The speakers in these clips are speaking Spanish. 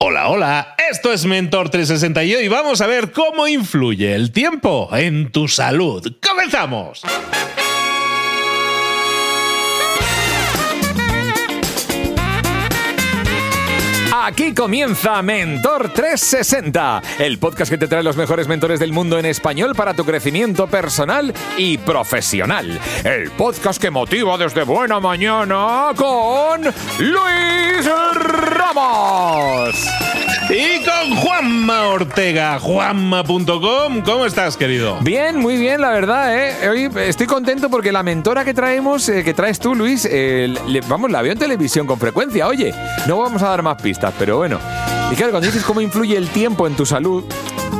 Hola, hola, esto es Mentor 360 y hoy vamos a ver cómo influye el tiempo en tu salud. ¡Comenzamos! Aquí comienza Mentor 360, el podcast que te trae los mejores mentores del mundo en español para tu crecimiento personal y profesional. El podcast que motiva desde buena mañana con Luis Ramos. Y con Juanma Ortega, juanma.com. ¿Cómo estás, querido? Bien, muy bien, la verdad, ¿eh? Hoy estoy contento porque la mentora que traemos, eh, que traes tú, Luis, eh, le- vamos, la veo en televisión con frecuencia. Oye, no vamos a dar más pistas, pero bueno. Y claro, cuando dices cómo influye el tiempo en tu salud,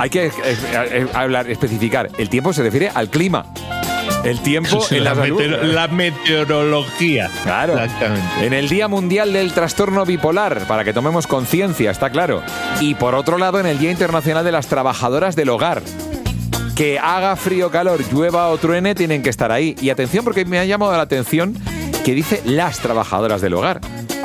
hay que eh, eh, hablar, especificar. El tiempo se refiere al clima. El tiempo en la, la, salud. meteor- la meteorología. Claro. Exactamente. En el Día Mundial del Trastorno Bipolar, para que tomemos conciencia, está claro. Y por otro lado, en el Día Internacional de las Trabajadoras del Hogar. Que haga frío, calor, llueva o truene, tienen que estar ahí. Y atención, porque me ha llamado la atención que dice las trabajadoras del hogar.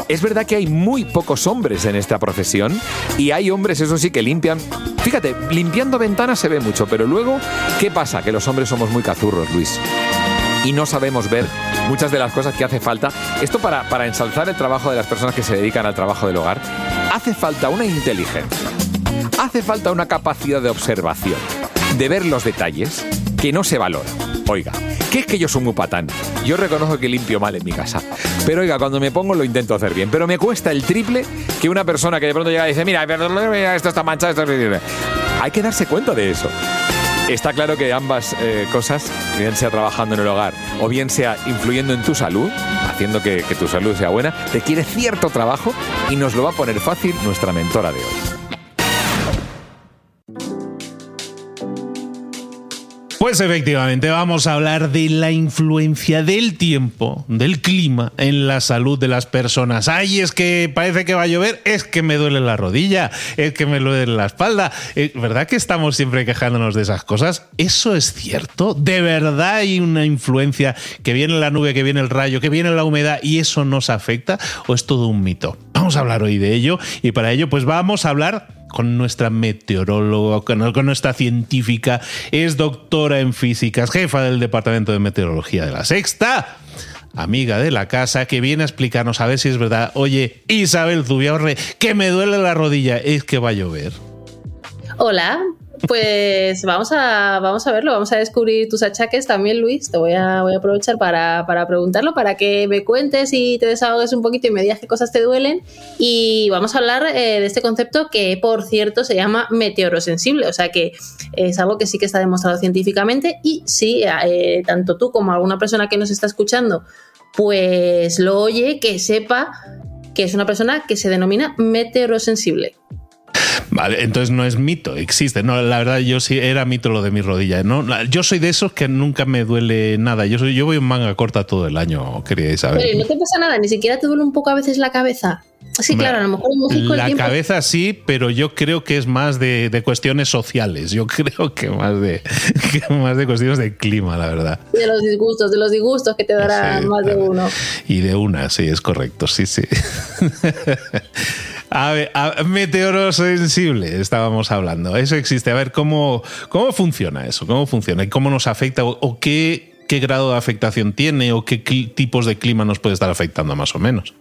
Es verdad que hay muy pocos hombres en esta profesión y hay hombres, eso sí, que limpian. Fíjate, limpiando ventanas se ve mucho, pero luego, ¿qué pasa? Que los hombres somos muy cazurros, Luis y no sabemos ver muchas de las cosas que hace falta. Esto para, para ensalzar el trabajo de las personas que se dedican al trabajo del hogar, hace falta una inteligencia, hace falta una capacidad de observación, de ver los detalles que no se valora. Oiga, que es que yo soy muy patán. Yo reconozco que limpio mal en mi casa. Pero oiga, cuando me pongo lo intento hacer bien. Pero me cuesta el triple que una persona que de pronto llega y dice, mira, esto está manchado, esto... Hay que darse cuenta de eso. Está claro que ambas eh, cosas, bien sea trabajando en el hogar o bien sea influyendo en tu salud, haciendo que, que tu salud sea buena, requiere cierto trabajo y nos lo va a poner fácil nuestra mentora de hoy. Pues efectivamente, vamos a hablar de la influencia del tiempo, del clima en la salud de las personas. Ay, es que parece que va a llover, es que me duele la rodilla, es que me duele la espalda. Eh, ¿Verdad que estamos siempre quejándonos de esas cosas? ¿Eso es cierto? ¿De verdad hay una influencia que viene la nube, que viene el rayo, que viene la humedad y eso nos afecta? ¿O es todo un mito? Vamos a hablar hoy de ello y para ello pues vamos a hablar con nuestra meteoróloga, con, nuestra científica, es doctora en físicas, jefa del Departamento de Meteorología de la Sexta, amiga de la casa, que viene a explicarnos a ver si es verdad. Oye, Isabel Zubiaurre, que me duele la rodilla, es que va a llover. Hola, pues vamos a, vamos a verlo, vamos a descubrir tus achaques también, Luis. Te voy a, voy a aprovechar para, para preguntarlo, para que me cuentes y te desahogues un poquito y me digas qué cosas te duelen. Y vamos a hablar eh, de este concepto que, por cierto, se llama meteorosensible, o sea que es algo que sí que está demostrado científicamente y sí, eh, tanto tú como alguna persona que nos está escuchando, pues lo oye, que sepa que es una persona que se denomina meteorosensible. Vale, entonces no es mito, existe. No, la verdad, yo sí era mito lo de mi rodilla. ¿no? Yo soy de esos que nunca me duele nada. Yo soy, yo voy en manga corta todo el año, quería Pero Isabel. no te pasa nada, ni siquiera te duele un poco a veces la cabeza. Sí, claro, a lo mejor en el La cabeza sí, pero yo creo que es más de, de cuestiones sociales. Yo creo que más de, que más de cuestiones de clima, la verdad. De los disgustos, de los disgustos que te dará Sí, más de uno. Y de una, sí, es correcto, sí, sí. A ver, a- meteorosensible estábamos hablando. Eso existe. A ver, ¿cómo, cómo funciona eso? ¿Cómo funciona? ¿Y cómo nos afecta? ¿O, o qué, qué grado de afectación tiene? ¿O qué tipos de clima nos puede estar afectando más o menos?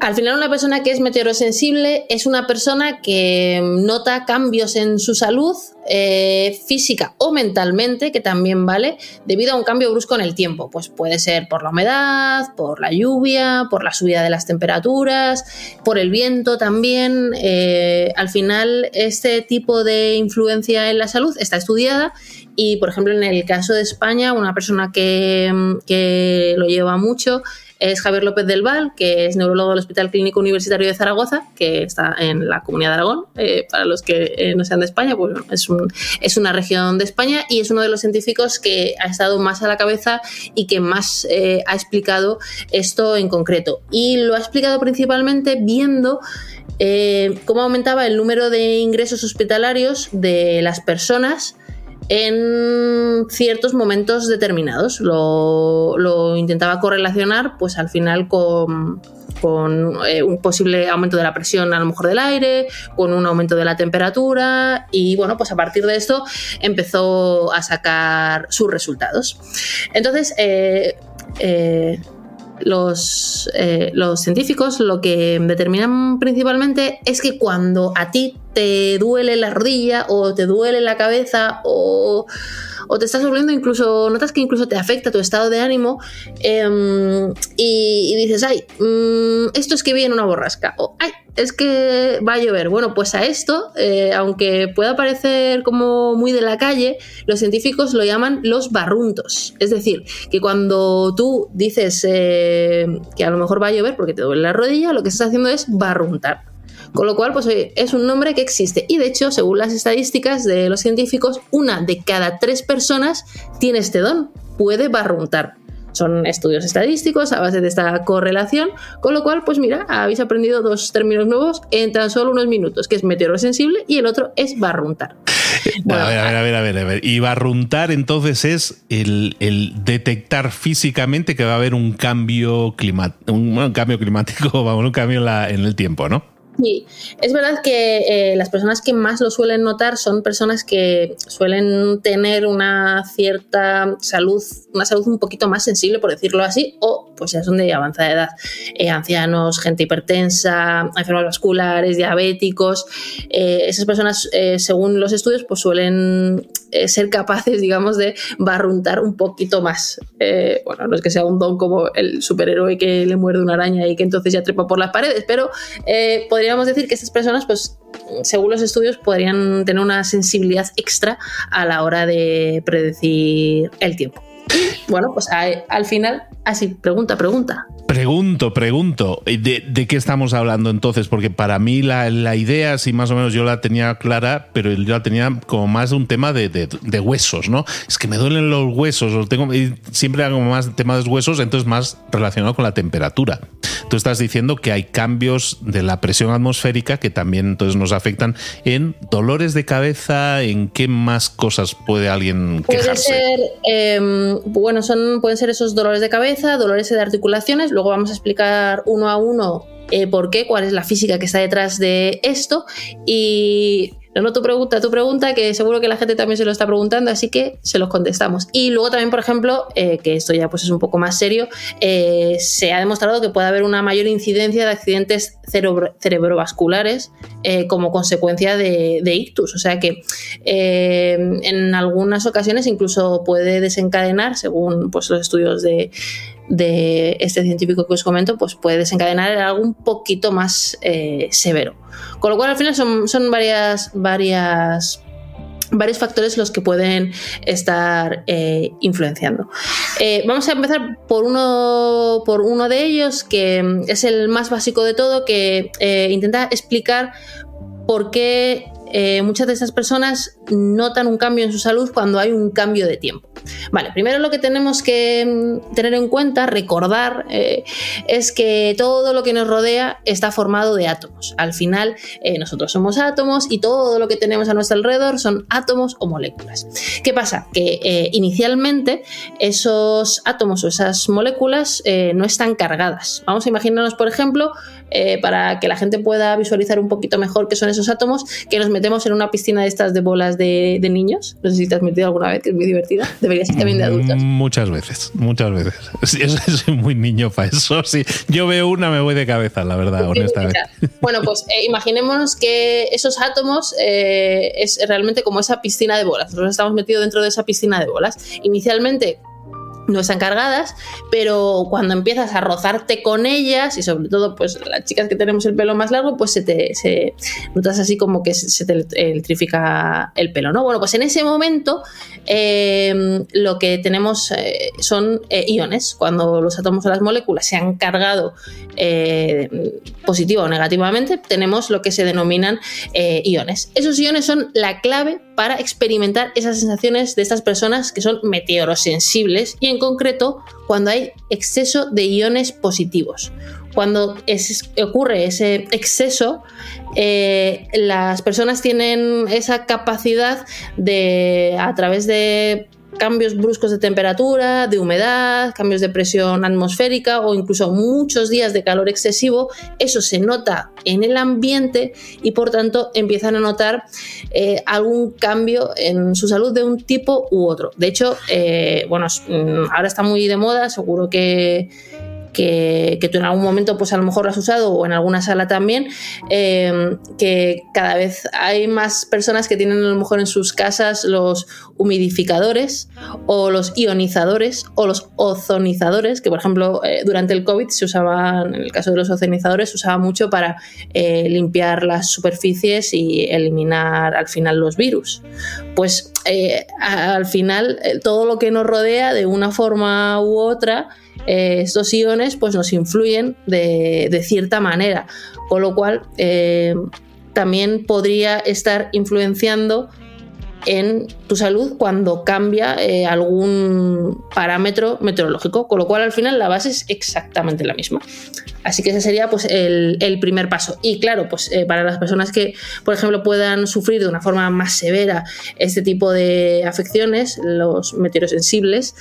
Al final, una persona que es meteorosensible es una persona que nota cambios en su salud eh, física o mentalmente, que también vale, debido a un cambio brusco en el tiempo. Pues puede ser por la humedad, por la lluvia, por la subida de las temperaturas, por el viento también. Eh, al final, este tipo de influencia en la salud está estudiada y, por ejemplo, en el caso de España, una persona que, que lo lleva mucho es Javier López del Val, que es neurólogo del Hospital Clínico Universitario de Zaragoza, que está en la Comunidad de Aragón. Eh, para los que eh, no sean de España, pues bueno, es, un, es una región de España y es uno de los científicos que ha estado más a la cabeza y que más eh, ha explicado esto en concreto. Y lo ha explicado principalmente viendo cómo aumentaba el número de ingresos hospitalarios de las personas en ciertos momentos determinados. Lo, lo intentaba correlacionar, pues al final con, con eh, un posible aumento de la presión a lo mejor del aire, con un aumento de la temperatura y bueno, pues a partir de esto empezó a sacar sus resultados. Entonces, eh, eh, los, los, científicos lo que determinan principalmente es que cuando a ti te duele la rodilla o te duele la cabeza o te estás volviendo incluso, notas que incluso te afecta tu estado de ánimo em, y, dices, ay, mm, esto es que viene una borrasca, o ay, es que va a llover. Bueno, pues a esto, eh, aunque pueda parecer como muy de la calle, los científicos lo llaman los barruntos. Es decir, que cuando tú dices eh, que a lo mejor va a llover porque te duele la rodilla, lo que estás haciendo es barruntar. Con lo cual, pues es un nombre que existe. Y de hecho, según las estadísticas de los científicos, una de cada tres personas tiene este don, puede barruntar. Son estudios estadísticos a base de esta correlación, con lo cual, pues mira, habéis aprendido dos términos nuevos en tan solo unos minutos, que es meteorosensible y el otro es barruntar. a, ver, a, ver, a, ver, a ver, Y barruntar entonces es el, detectar físicamente que va a haber un cambio, climático, un, cambio climático, vamos, un cambio en el tiempo, ¿no? Sí, es verdad que eh, las personas que más lo suelen notar son personas que suelen tener una cierta salud, una salud un poquito más sensible, por decirlo así, o pues ya son de avanzada edad. Eh, ancianos, gente hipertensa, enfermos vasculares, diabéticos. Eh, esas personas, según los estudios, pues suelen ser capaces, digamos, de barruntar un poquito más. bueno, no es que sea un don como el superhéroe que le muerde una araña y que entonces ya trepa por las paredes, pero podría podríamos decir que estas personas, pues, según los estudios, podrían tener una sensibilidad extra a la hora de predecir el tiempo. Bueno, pues al final, así, pregunta, pregunta. Pregunto, pregunto, ¿de, qué estamos hablando entonces? Porque para mí la, idea, sí, más o menos yo la tenía clara, pero yo la tenía como más de un tema de, huesos, ¿no? Es que me duelen los huesos, tengo, siempre hago más temas de huesos, entonces más relacionado con la temperatura. Tú estás diciendo que hay cambios de la presión atmosférica que también entonces nos afectan en dolores de cabeza, en qué más cosas puede alguien quejarse. Puede ser, em, bueno, son, pueden ser esos dolores de cabeza, dolores de articulaciones, luego vamos a explicar uno a uno eh, por qué, cuál es la física que está detrás de esto. Y no, no, tu pregunta, tu pregunta, que seguro que la gente también se lo está preguntando, así que se los contestamos. Y luego también, por ejemplo, eh, que esto ya pues es un poco más serio, eh, se ha demostrado que puede haber una mayor incidencia de accidentes cerebrovasculares eh, como consecuencia de, ictus. O sea que en algunas ocasiones incluso puede desencadenar, según pues, los estudios de, de este científico que os comento, pues puede desencadenar algo un poquito más severo. Con lo cual al final son, son varias, varias varios factores los que pueden estar eh, influenciando. Eh, vamos a empezar por uno, por uno de ellos, que es el más básico de todo, que eh, intenta explicar por qué muchas de esas personas notan un cambio en su salud cuando hay un cambio de tiempo. Vale, primero lo que tenemos que mm, tener en cuenta, recordar, eh, es que todo lo que nos rodea está formado de átomos. Al final, eh, nosotros somos átomos y todo lo que tenemos a nuestro alrededor son átomos o moléculas. ¿Qué pasa? Que eh, inicialmente esos átomos o esas moléculas no están cargadas. Vamos a imaginarnos, por ejemplo, para que la gente pueda visualizar un poquito mejor qué son esos átomos, que nos metemos en una piscina de estas de bolas de, de niños. No sé si te has metido alguna vez, que es muy divertida debería ser también de adultos. Muchas veces, muchas veces. soy muy niño para eso. Si yo veo una, me voy de cabeza, la verdad, honestamente. Bueno, pues eh, imaginémonos que esos átomos eh, es realmente como esa piscina de bolas. Nosotros estamos metidos dentro de esa piscina de bolas. Inicialmente no están cargadas, pero cuando empiezas a rozarte con ellas, y sobre todo pues las chicas que tenemos el pelo más largo, pues se te se, notas así como que se, te electrifica el pelo, ¿no? Bueno, pues en ese momento eh, lo que tenemos eh, son eh, iones. Cuando los átomos o las moléculas se han cargado positivo o negativamente, tenemos lo que se denominan iones. Esos iones son la clave para experimentar esas sensaciones de estas personas que son meteorosensibles y en concreto cuando hay exceso de iones positivos. Cuando ocurre ese exceso, eh, las personas tienen esa capacidad de, a través de cambios bruscos de temperatura, de humedad, cambios de presión atmosférica o incluso muchos días de calor excesivo, eso se nota en el ambiente y por tanto empiezan a notar eh, algún cambio en su salud de un tipo u otro. De hecho, eh, bueno, mm, ahora está muy de moda, seguro que que, tú en algún momento pues a lo mejor lo has usado o en alguna sala también, eh, que cada vez hay más personas que tienen a lo mejor en sus casas los humidificadores o los ionizadores o los ozonizadores, que por ejemplo eh, durante el COVID se usaban, en el caso de los ozonizadores, se usaba mucho para eh, limpiar las superficies y eliminar al final los virus. Pues al final todo lo que nos rodea de una forma u otra eh, estos iones pues nos influyen de, cierta manera, con lo cual eh, también podría estar influenciando en tu salud cuando cambia eh, algún parámetro meteorológico, con lo cual al final la base es exactamente la misma. Así que ese sería pues, el, primer paso. Y claro, pues para las personas que, por ejemplo, puedan sufrir de una forma más severa este tipo de afecciones, los meteorosensibles,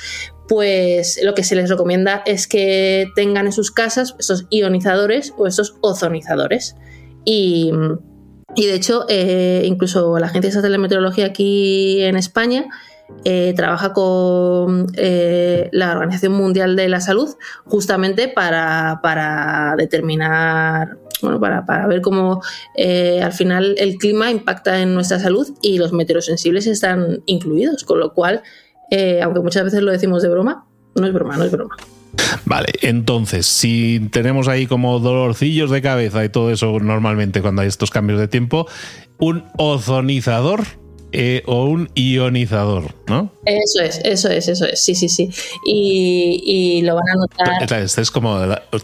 pues lo que se les recomienda es que tengan en sus casas estos ionizadores o estos ozonizadores. Y, de hecho, eh, incluso la Agencia de Meteorología aquí en España eh, trabaja con eh, la Organización Mundial de la Salud justamente para, determinar, bueno, para, para ver cómo al final el clima impacta en nuestra salud y los meteorosensibles están incluidos, con lo cual eh, aunque muchas veces lo decimos de broma, no es broma, no es broma. Vale, entonces, si tenemos ahí como dolorcillos de cabeza y todo eso normalmente cuando hay estos cambios de tiempo, un ozonizador eh, o un ionizador, ¿no? Eso es, eso es, eso es, sí, sí, sí. Y, lo van a notar. Este es como,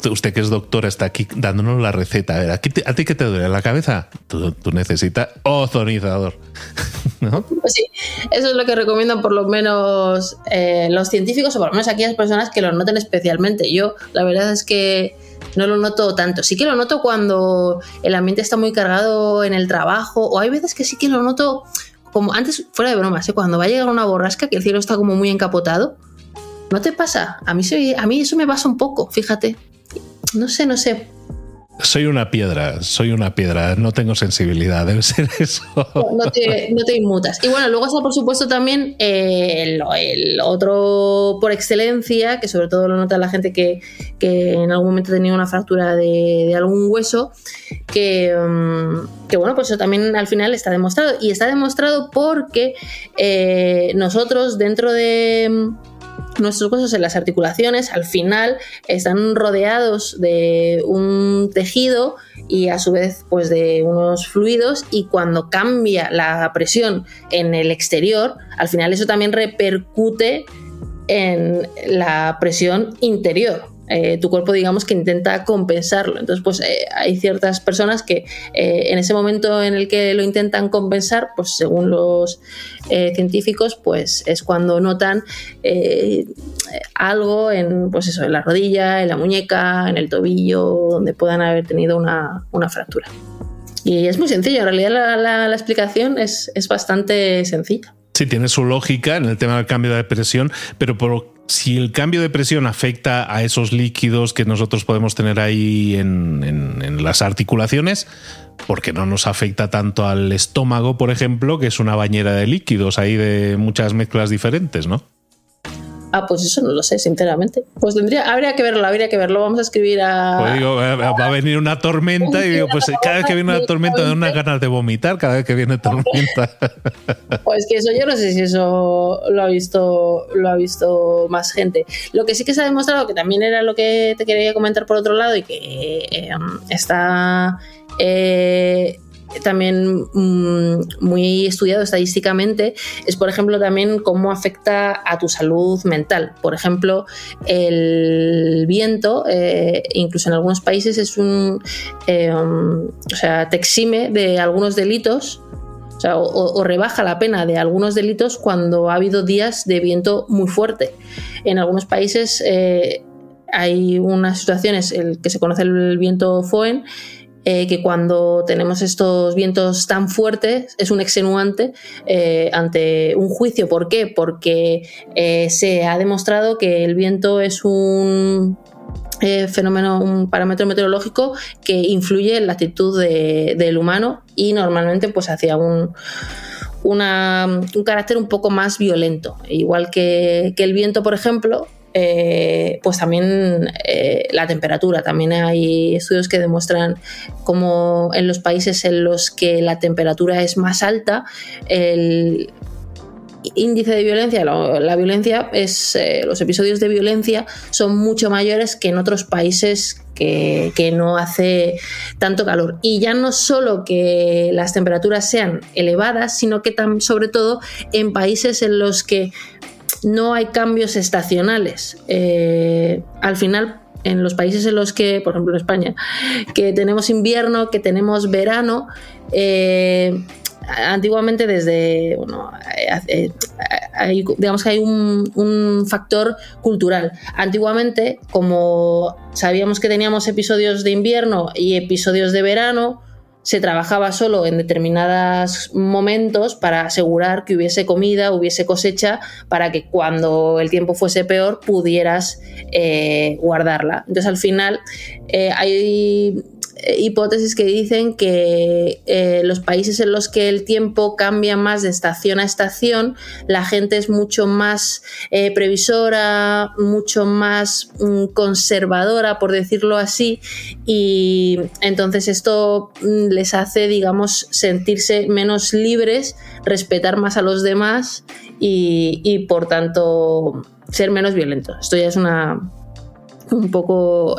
usted que es doctora está aquí dándonos la receta. A ver, ¿a, ti qué te duele la cabeza? Tú, necesitas ozonizador. ¿No? Pues sí, eso es lo que recomiendan por lo menos eh, los científicos o por lo menos aquellas personas que lo noten especialmente. Yo, la verdad es que no lo noto tanto. Sí que lo noto cuando el ambiente está muy cargado en el trabajo o hay veces que sí que lo noto como antes, fuera de bromas, ¿eh? cuando va a llegar una borrasca que el cielo está como muy encapotado, ¿no te pasa? A mí, a mí eso me pasa un poco, fíjate. No sé, no sé. Soy una piedra, soy una piedra, no tengo sensibilidad, debe ser eso. No te, inmutas. Y bueno, luego está por supuesto también el, otro por excelencia, que sobre todo lo nota la gente que, en algún momento tenía una fractura de, algún hueso, que, mm, que, bueno, pues eso también al final está demostrado. Y está demostrado porque eh, nosotros dentro de nuestros huesos en las articulaciones al final están rodeados de un tejido y a su vez pues de unos fluidos y cuando cambia la presión en el exterior al final eso también repercute en la presión interior eh, tu cuerpo digamos que intenta compensarlo. Entonces pues eh, hay ciertas personas que eh, en ese momento en el que lo intentan compensar, pues según los científicos, pues es cuando notan algo en, pues eso, en la rodilla, en la muñeca, en el tobillo, donde puedan haber tenido una, fractura. Y es muy sencillo, en realidad la, explicación es, es bastante sencilla. Sí, tiene su lógica en el tema del cambio de presión, pero por si el cambio de presión afecta a esos líquidos que nosotros podemos tener ahí en, las articulaciones, porque no nos afecta tanto al estómago, por ejemplo, que es una bañera de líquidos ahí de muchas mezclas diferentes, ¿no? Ah, pues eso no lo sé, sinceramente. Pues tendría, habría que verlo, habría que verlo. Vamos a escribir a. Pues digo, va a venir una tormenta y digo, pues cada vez que viene una tormenta me da unas ganas de vomitar cada vez que viene tormenta. Pues que eso yo no sé si eso lo ha visto, lo ha visto más gente. Lo que sí que se ha demostrado, que también era lo que te quería comentar por otro lado, y que eh, está eh, también mm, muy estudiado estadísticamente es, por ejemplo, también cómo afecta a tu salud mental. Por ejemplo, el viento, eh, incluso en algunos países, es un. Eh, um, o sea, te exime de algunos delitos. O, rebaja la pena de algunos delitos cuando ha habido días de viento muy fuerte. En algunos países eh, hay unas situaciones, el que se conoce el viento Foen, eh, que cuando tenemos estos vientos tan fuertes es un extenuante eh, ante un juicio. ¿Por qué? Porque se ha demostrado que el viento es un fenómeno, un parámetro meteorológico que influye en la actitud del humano y normalmente pues hacia un un carácter un poco más violento. Igual que, el viento, por ejemplo, eh, pues también eh, la temperatura. También hay estudios que demuestran cómo en los países en los que la temperatura es más alta, el índice de violencia, la, violencia es, eh, los episodios de violencia son mucho mayores que en otros países que, no hace tanto calor. Y ya no solo que las temperaturas sean elevadas, sino que sobre todo en países en los que no hay cambios estacionales. Eh, al final, en los países en los que, por ejemplo en España, que tenemos invierno, que tenemos verano, eh, antiguamente desde, bueno, eh, digamos que hay un, factor cultural. Antiguamente, como sabíamos que teníamos episodios de invierno y episodios de verano, se trabajaba solo en determinados momentos para asegurar que hubiese comida, hubiese cosecha, para que cuando el tiempo fuese peor pudieras eh, guardarla. Entonces al final eh, hay hipótesis que dicen que eh, los países en los que el tiempo cambia más de estación a estación, la gente es mucho más eh, previsora, mucho más mm, conservadora, por decirlo así, y entonces esto mm, les hace, digamos, sentirse menos libres, respetar más a los demás y, por tanto ser menos violentos. Esto ya es una un poco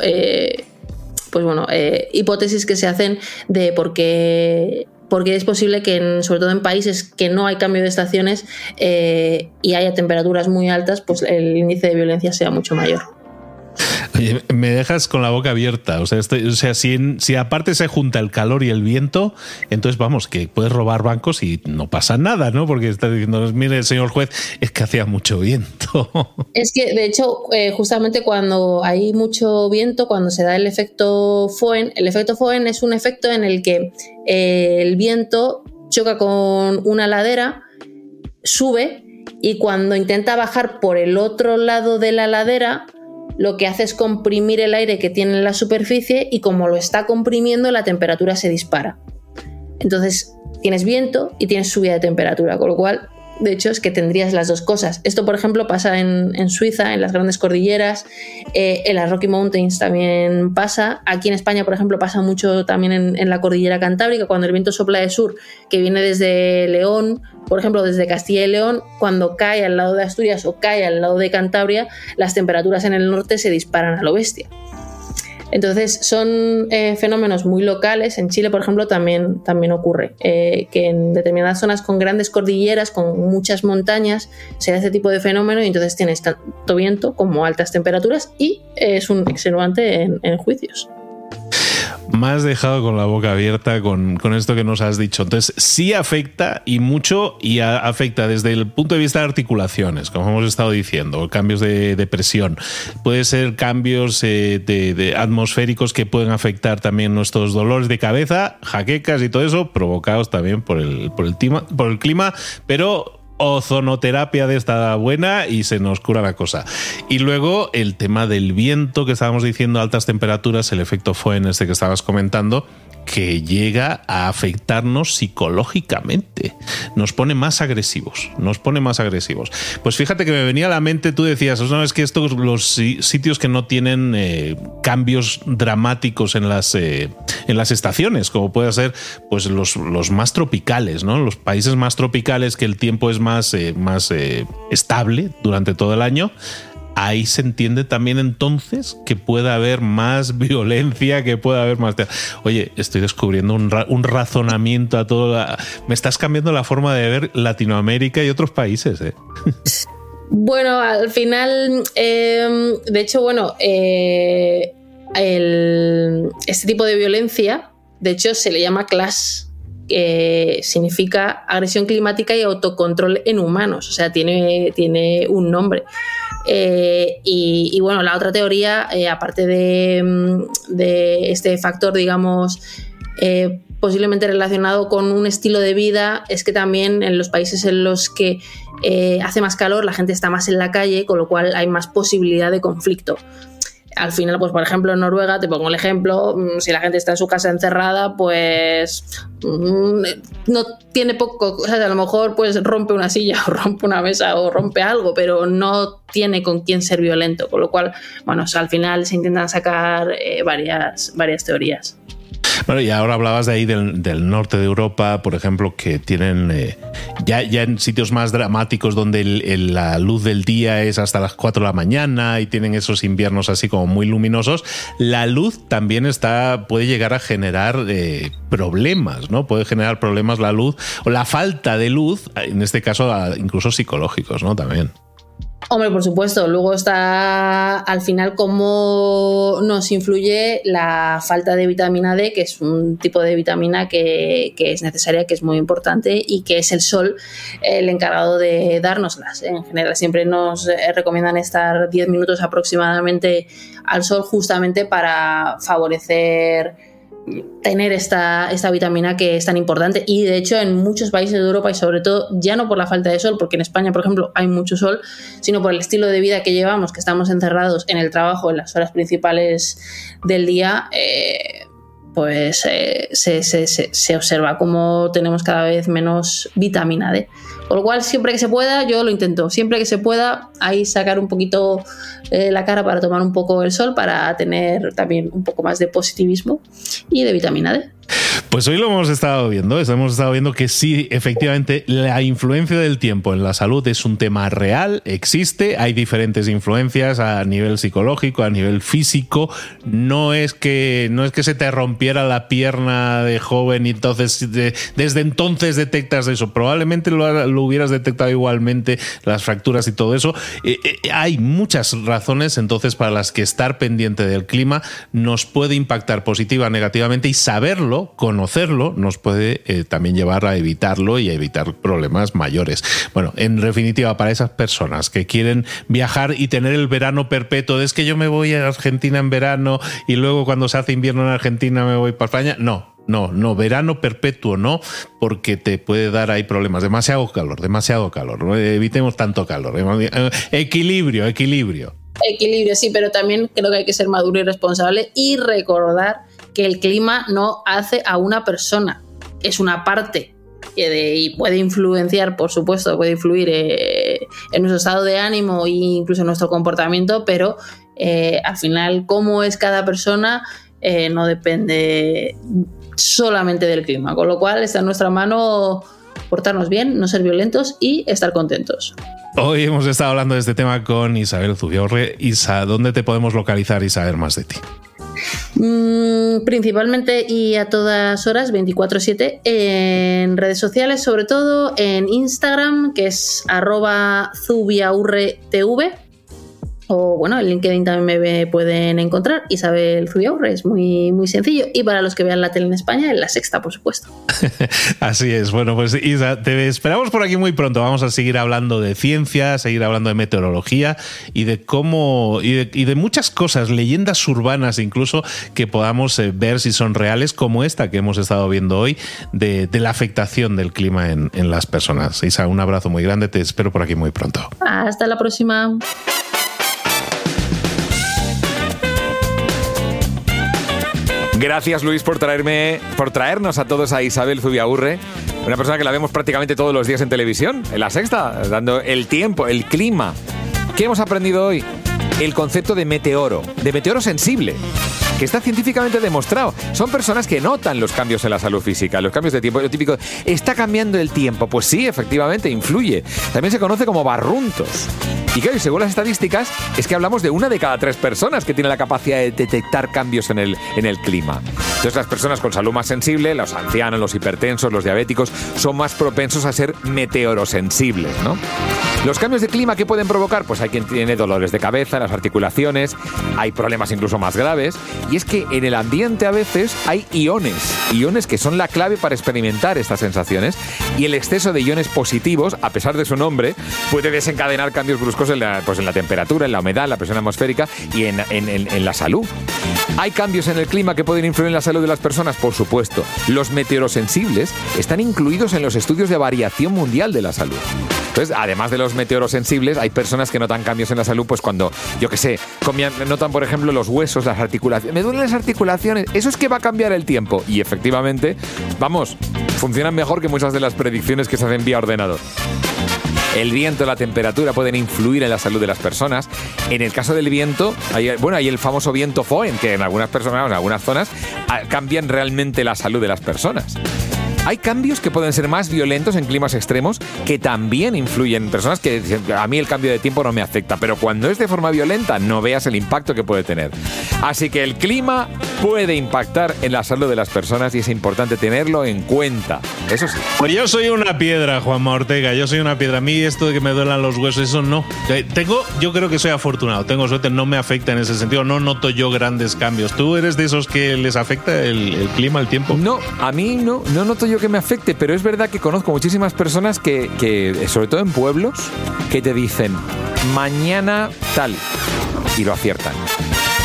pues bueno, eh, hipótesis que se hacen de por qué porque es posible que, sobre todo en países que no hay cambio de estaciones eh, y haya temperaturas muy altas, pues el índice de violencia sea mucho mayor me dejas con la boca abierta. O sea, o sea si, aparte se junta el calor y el viento, entonces vamos, que puedes robar bancos y no pasa nada, ¿no? Porque está diciendo, mire, señor juez, es que hacía mucho viento. Es que, de hecho, eh, justamente cuando hay mucho viento, cuando se da el efecto Foen, el efecto Foen es un efecto en el que eh, el viento choca con una ladera, sube y cuando intenta bajar por el otro lado de la ladera, lo que hace es comprimir el aire que tiene en la superficie y como lo está comprimiendo la temperatura se dispara. Entonces tienes viento y tienes subida de temperatura, con lo cual de hecho es que tendrías las dos cosas. Esto, por ejemplo, pasa en, Suiza, en las grandes cordilleras, eh, en las Rocky Mountains también pasa. Aquí en España, por ejemplo, pasa mucho también en, en, la cordillera cantábrica, cuando el viento sopla de sur, que viene desde León, por ejemplo, desde Castilla y León, cuando cae al lado de Asturias o cae al lado de Cantabria, las temperaturas en el norte se disparan a lo bestia. Entonces son eh, fenómenos muy locales. En Chile, por ejemplo, también, también ocurre eh, que en determinadas zonas con grandes cordilleras, con muchas montañas, se da este tipo de fenómeno y entonces tienes tanto viento como altas temperaturas y es un extenuante en juicios me has dejado con la boca abierta con, esto que nos has dicho. Entonces, sí afecta y mucho, y afecta desde el punto de vista de articulaciones, como hemos estado diciendo, cambios de, presión. Puede ser cambios eh, de, atmosféricos que pueden afectar también nuestros dolores de cabeza, jaquecas y todo eso, provocados también por el, por el, por el clima, pero ozonoterapia de esta buena y se nos cura la cosa. Y luego el tema del viento que estábamos diciendo, altas temperaturas, el efecto fue en este que estabas comentando, que llega a afectarnos psicológicamente. Nos pone más agresivos, nos pone más agresivos. Pues fíjate que me venía a la mente, tú decías, es que estos los sitios que no tienen eh, cambios dramáticos en las, eh, en las estaciones, como puede ser pues los, los, más tropicales, ¿no? Los países más tropicales que el tiempo es más, eh, más estable durante todo el año ahí se entiende también entonces que pueda haber más violencia, que pueda haber más... Oye, estoy descubriendo un, razonamiento a todo... Me estás cambiando la forma de ver Latinoamérica y otros países. ¿eh? Bueno, al final, em, de hecho, bueno, eh, este tipo de violencia, de hecho, se le llama class, que significa agresión climática y autocontrol en humanos, o sea, tiene, tiene un nombre. Eh, y, bueno, la otra teoría, eh, aparte mm, de, este factor, digamos, eh, posiblemente relacionado con un estilo de vida, es que también en los países en los que hace más calor la gente está más en la calle, con lo cual hay más posibilidad de conflicto al final, pues por ejemplo en Noruega, te pongo el ejemplo, mm, si la gente está en su casa encerrada, pues mm, no tiene poco, o sea, a lo mejor pues rompe una silla o rompe una mesa o rompe algo, pero no tiene con quién ser violento, con lo cual, bueno, al final se intentan sacar eh, varias, varias teorías. Bueno, y ahora hablabas de ahí del, norte de Europa, por ejemplo, que tienen eh, ya, ya en sitios más dramáticos donde la luz del día es hasta las 4 de la mañana y tienen esos inviernos así como muy luminosos, la luz también está, puede llegar a generar eh, problemas, ¿no? Puede generar problemas la luz o la falta de luz, en este caso incluso psicológicos, ¿no? También. Hombre, por supuesto. Luego está al final cómo nos influye la falta de vitamina D, que es un tipo de vitamina que, es necesaria, que es muy importante y que es el sol el encargado de dárnoslas. En general siempre nos eh, recomiendan estar 10 minutos aproximadamente al sol justamente para favorecer tener esta, esta vitamina que es tan importante. Y de hecho en muchos países de Europa y sobre todo ya no por la falta de sol, porque en España por ejemplo hay mucho sol, sino por el estilo de vida que llevamos, que estamos encerrados en el trabajo en las horas principales del día, eh, pues eh, se, se, observa como tenemos cada vez menos vitamina D. Por lo cual, siempre que se pueda, yo lo intento. Siempre que se pueda, ahí sacar un poquito eh, la cara para tomar un poco el sol, para tener también un poco más de positivismo y de vitamina D. Pues hoy lo hemos estado viendo, hemos estado viendo que sí, efectivamente, la influencia del tiempo en la salud es un tema real, existe, hay diferentes influencias a nivel psicológico, a nivel físico, no es que, no es que se te rompiera la pierna de joven y entonces desde entonces detectas eso, probablemente lo, hubieras detectado igualmente, las fracturas y todo eso. Eh, eh, hay muchas razones entonces para las que estar pendiente del clima nos puede impactar positiva, negativamente y saberlo conocerlo nos puede eh, también llevar a evitarlo y a evitar problemas mayores. Bueno, en definitiva, para esas personas que quieren viajar y tener el verano perpetuo, es que yo me voy a Argentina en verano y luego cuando se hace invierno en Argentina me voy para España, no. No, no, verano perpetuo no, porque te puede dar ahí problemas. Demasiado calor, demasiado calor. Evitemos tanto calor. Equilibrio, equilibrio. Equilibrio, sí, pero también creo que hay que ser maduro y responsable y recordar que el clima no hace a una persona, es una parte y puede influenciar, por supuesto, puede influir eh, en nuestro estado de ánimo e incluso en nuestro comportamiento, pero eh, al final cómo es cada persona eh, no depende solamente del clima, con lo cual está en nuestra mano portarnos bien, no ser violentos y estar contentos. Hoy hemos estado hablando de este tema con Isabel Zubiorre. Isa, ¿dónde te podemos localizar y saber más de ti? Mm, principalmente y a todas horas, 24/7, en redes sociales, sobre todo en Instagram, que es arroba zubiaurretv o bueno, en LinkedIn también me pueden encontrar. Isabel Zubiaurre, es muy, muy sencillo. Y para los que vean la tele en España, en la sexta, por supuesto. Así es. Bueno, pues Isa, te esperamos por aquí muy pronto. Vamos a seguir hablando de ciencia, seguir hablando de meteorología y de cómo. y de, muchas cosas, leyendas urbanas incluso, que podamos eh, ver si son reales, como esta que hemos estado viendo hoy, de, la afectación del clima en, en las personas. Isa, un abrazo muy grande. Te espero por aquí muy pronto. Hasta la próxima. Gracias Luis por traerme, por traernos a todos a Isabel Zubiaurre, una persona que la vemos prácticamente todos los días en televisión, en la sexta, dando el tiempo, el clima. ¿Qué hemos aprendido hoy? El concepto de meteoro, de meteoro sensible que está científicamente demostrado. Son personas que notan los cambios en la salud física, los cambios de tiempo. Lo típico, está cambiando el tiempo. Pues sí, efectivamente, influye. También se conoce como barruntos. Y claro, según las estadísticas, es que hablamos de una de cada tres personas que tiene la capacidad de detectar cambios en el, en el clima. Entonces, las personas con salud más sensible, los ancianos, los hipertensos, los diabéticos, son más propensos a ser meteorosensibles, ¿no? Los cambios de clima que pueden provocar, pues hay quien tiene dolores de cabeza, las articulaciones, hay problemas incluso más graves, y es que en el ambiente a veces hay iones, iones que son la clave para experimentar estas sensaciones, y el exceso de iones positivos, a pesar de su nombre, puede desencadenar cambios bruscos en la, pues en la temperatura, en la humedad, en la presión atmosférica y en, en la salud. ¿Hay cambios en el clima que pueden influir en la salud de las personas? Por supuesto. Los meteorosensibles están incluidos en los estudios de variación mundial de la salud. Entonces, además de los meteorosensibles, hay personas que notan cambios en la salud, pues cuando, yo qué sé, notan, por ejemplo, los huesos, las articulaciones. Me duelen las articulaciones. Eso es que va a cambiar el tiempo. Y efectivamente, vamos, funcionan mejor que muchas de las predicciones que se hacen vía ordenador. El viento, la temperatura pueden influir en la salud de las personas. En el caso del viento, hay, bueno, hay el famoso viento Foen, que en algunas personas, en algunas zonas, ah, cambian realmente la salud de las personas. Hay cambios que pueden ser más violentos en climas extremos que también influyen en personas que a mí el cambio de tiempo no me afecta, pero cuando es de forma violenta no veas el impacto que puede tener. Así que el clima puede impactar en la salud de las personas y es importante tenerlo en cuenta. Eso sí. Pues yo soy una piedra, Juan Ortega, yo soy una piedra. A mí esto de que me duelan los huesos, eso no. Tengo, yo creo que soy afortunado, tengo suerte, no me afecta en ese sentido, no noto yo grandes cambios. ¿Tú eres de esos que les afecta el, el clima, el tiempo? No, a mí no, no noto yo que me afecte, pero es verdad que conozco muchísimas personas que, que, sobre todo en pueblos, que te dicen, mañana tal, y lo aciertan.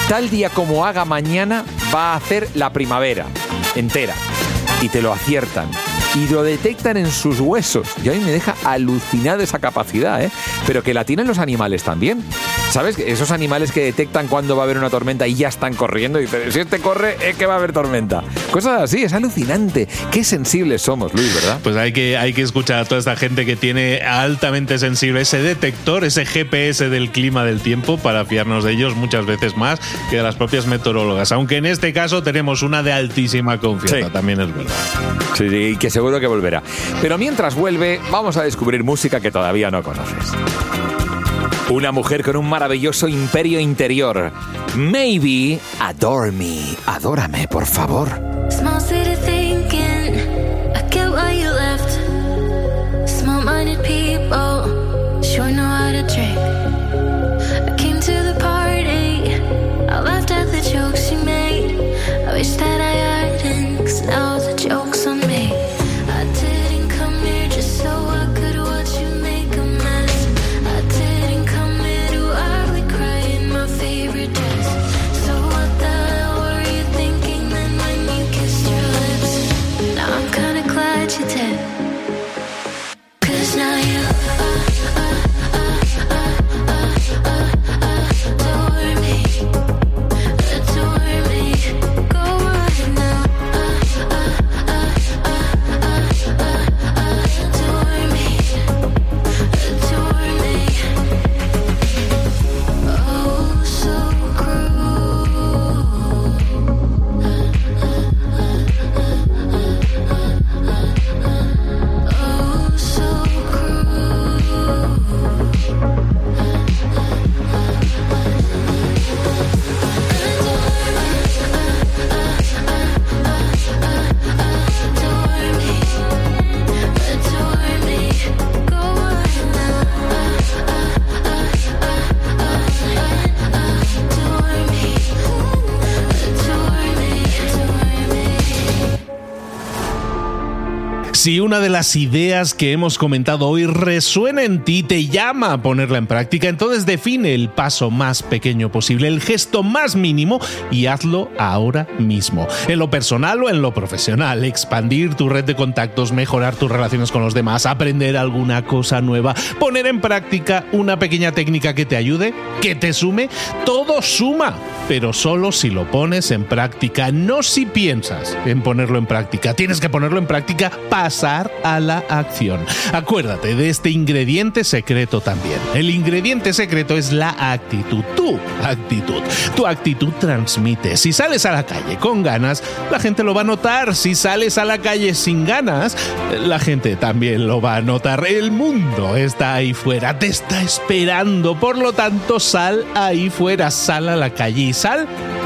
Tal día como haga mañana va a hacer la primavera entera, y te lo aciertan y lo detectan en sus huesos. Y a mí me deja alucinada esa capacidad, ¿eh? Pero que la tienen los animales también. ¿Sabes? Esos animales que detectan cuando va a haber una tormenta y ya están corriendo y dicen, si este corre es que va a haber tormenta. Cosas así, es alucinante. Qué sensibles somos, Luis, ¿verdad? Pues hay que, hay que escuchar a toda esta gente que tiene altamente sensible ese detector, ese GPS del clima del tiempo para fiarnos de ellos muchas veces más que de las propias meteorólogas. Aunque en este caso tenemos una de altísima confianza, también es verdad. Sí, y que seguro que volverá. Pero mientras vuelve, vamos a descubrir música que todavía no conoces. Una mujer con un maravilloso imperio interior. Maybe adore me. Adórame, por favor. I you left. Small minded Si una de las ideas que hemos comentado hoy resuena en ti, te llama a ponerla en práctica, entonces define el paso más pequeño posible, el gesto más mínimo y hazlo ahora mismo. En lo personal o en lo profesional, expandir tu red de contactos, mejorar tus relaciones con los demás, aprender alguna cosa nueva, poner en práctica una pequeña técnica que te ayude, que te sume, todo suma, pero solo si lo pones en práctica, no si piensas en ponerlo en práctica. Tienes que ponerlo en práctica para pasar a la acción. Acuérdate de este ingrediente secreto también. El ingrediente secreto es la actitud, tu actitud. Tu actitud transmite. Si sales a la calle con ganas, la gente lo va a notar. Si sales a la calle sin ganas, la gente también lo va a notar. El mundo está ahí fuera, te está esperando. Por lo tanto, sal ahí fuera, sal a la calle y sal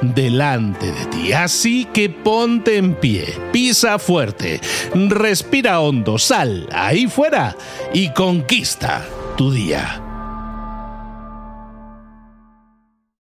delante de ti. Así que ponte en pie, pisa fuerte, respira hondo, sal ahí fuera y conquista tu día.